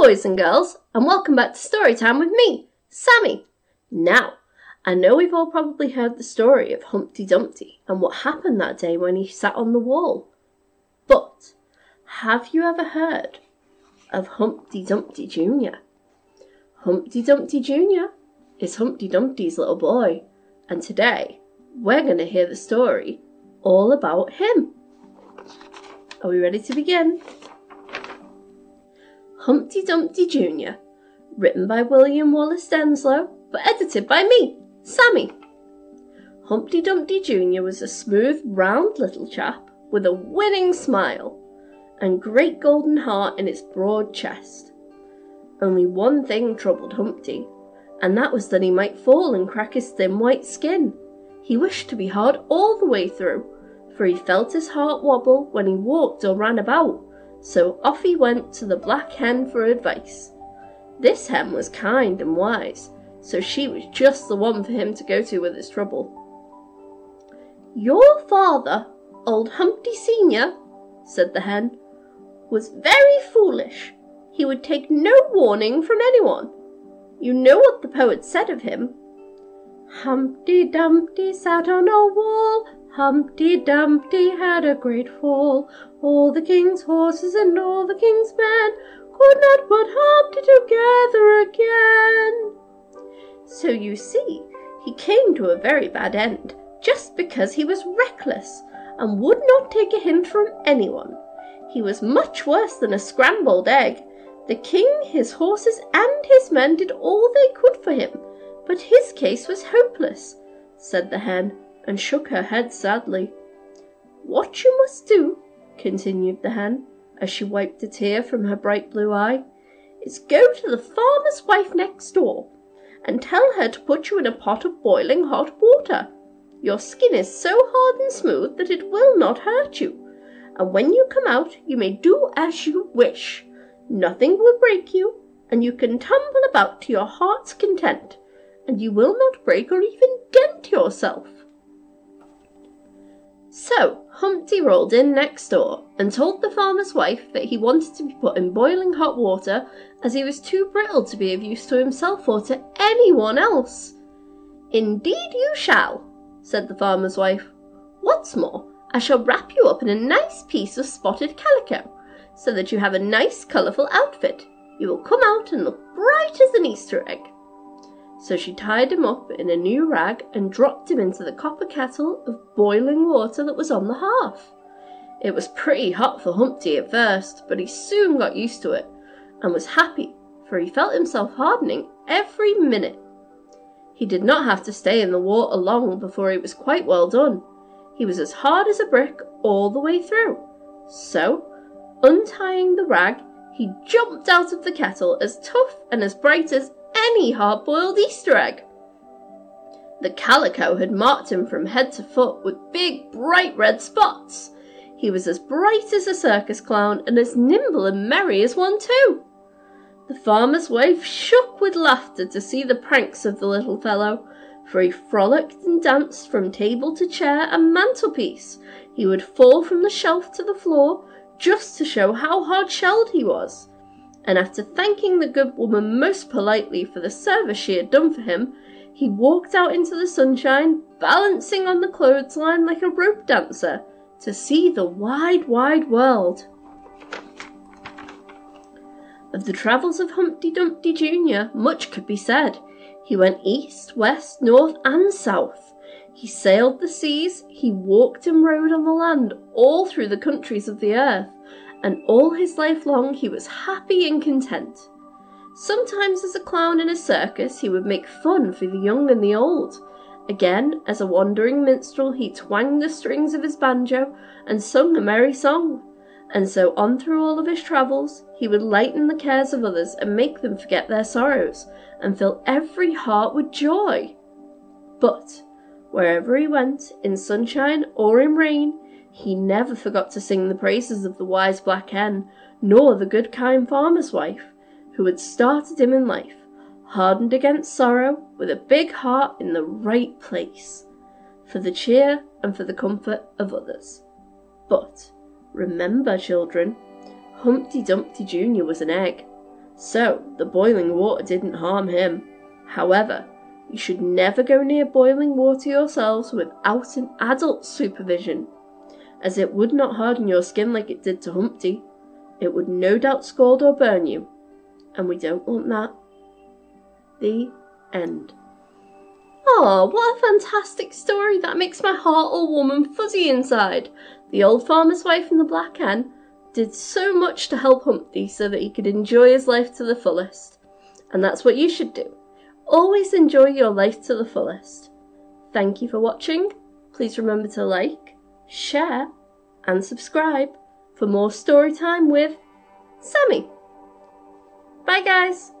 boys and girls, and welcome back to Storytime with me, Sammy. Now, I know we've all probably heard the story of Humpty Dumpty and what happened that day when he sat on the wall. But have you ever heard of Humpty Dumpty Jr.? Humpty Dumpty Jr. is Humpty Dumpty's little boy, and today we're going to hear the story all about him. Are we ready to begin? Humpty Dumpty Jr., written by William Wallace Denslow, but edited by me, Sammy. Humpty Dumpty Jr. was a smooth, round little chap with a winning smile and great golden heart in its broad chest. Only one thing troubled Humpty, and that was that he might fall and crack his thin white skin. He wished to be hard all the way through, for he felt his heart wobble when he walked or ran about so off he went to the Black Hen for advice. This hen was kind and wise, so she was just the one for him to go to with his trouble. Your father, old Humpty Senior, said the hen, was very foolish. He would take no warning from anyone. You know what the poet said of him. Humpty Dumpty sat on a wall, Humpty Dumpty had a great fall. All the king's horses and all the king's men could not put Humpty together again. So you see, he came to a very bad end just because he was reckless and would not take a hint from anyone. He was much worse than a scrambled egg. The king, his horses, and his men did all they could for him, but his case was hopeless, said the hen and shook her head sadly. What you must do, continued the hen, as she wiped a tear from her bright blue eye, is go to the farmer's wife next door and tell her to put you in a pot of boiling hot water. Your skin is so hard and smooth that it will not hurt you, and when you come out you may do as you wish. Nothing will break you, and you can tumble about to your heart's content, and you will not break or even dent yourself. So Humpty rolled in next door and told the farmer's wife that he wanted to be put in boiling hot water as he was too brittle to be of use to himself or to anyone else. Indeed you shall, said the farmer's wife. What's more, I shall wrap you up in a nice piece of spotted calico, so that you have a nice colourful outfit. You will come out and look bright as an Easter egg. So she tied him up in a new rag and dropped him into the copper kettle of boiling water that was on the hearth. It was pretty hot for Humpty at first, but he soon got used to it and was happy, for he felt himself hardening every minute. He did not have to stay in the water long before he was quite well done. He was as hard as a brick all the way through. So, untying the rag, he jumped out of the kettle as tough and as bright as any hard boiled Easter egg. The calico had marked him from head to foot with big, bright red spots. He was as bright as a circus clown and as nimble and merry as one, too. The farmer's wife shook with laughter to see the pranks of the little fellow, for he frolicked and danced from table to chair and mantelpiece. He would fall from the shelf to the floor just to show how hard shelled he was and after thanking the good woman most politely for the service she had done for him, he walked out into the sunshine, balancing on the clothesline like a rope dancer, to see the wide, wide world. Of the travels of Humpty Dumpty Jr., much could be said. He went east, west, north, and south. He sailed the seas, he walked and rode on the land, all through the countries of the earth and all his life long he was happy and content. Sometimes, as a clown in a circus, he would make fun for the young and the old. Again, as a wandering minstrel, he twanged the strings of his banjo and sung a merry song. And so on through all of his travels, he would lighten the cares of others and make them forget their sorrows, and fill every heart with joy. But wherever he went, in sunshine or in rain, he never forgot to sing the praises of the wise black hen, nor the good kind farmer's wife, who had started him in life, hardened against sorrow, with a big heart in the right place, for the cheer and for the comfort of others. But remember, children, Humpty Dumpty Jr. was an egg, So the boiling water didn't harm him. However, you should never go near boiling water yourselves without an adult's supervision, as it would not harden your skin like it did to Humpty. It would no doubt scald or burn you, and we don't want that. The end. Oh, what a fantastic story! That makes my heart all warm and fuzzy inside. The old farmer's wife and the black hen did so much to help Humpty so that he could enjoy his life to the fullest. And that's what you should do. Always enjoy your life to the fullest. Thank you for watching. Please remember to like, share, and subscribe for more story time with Sammy. Bye, guys.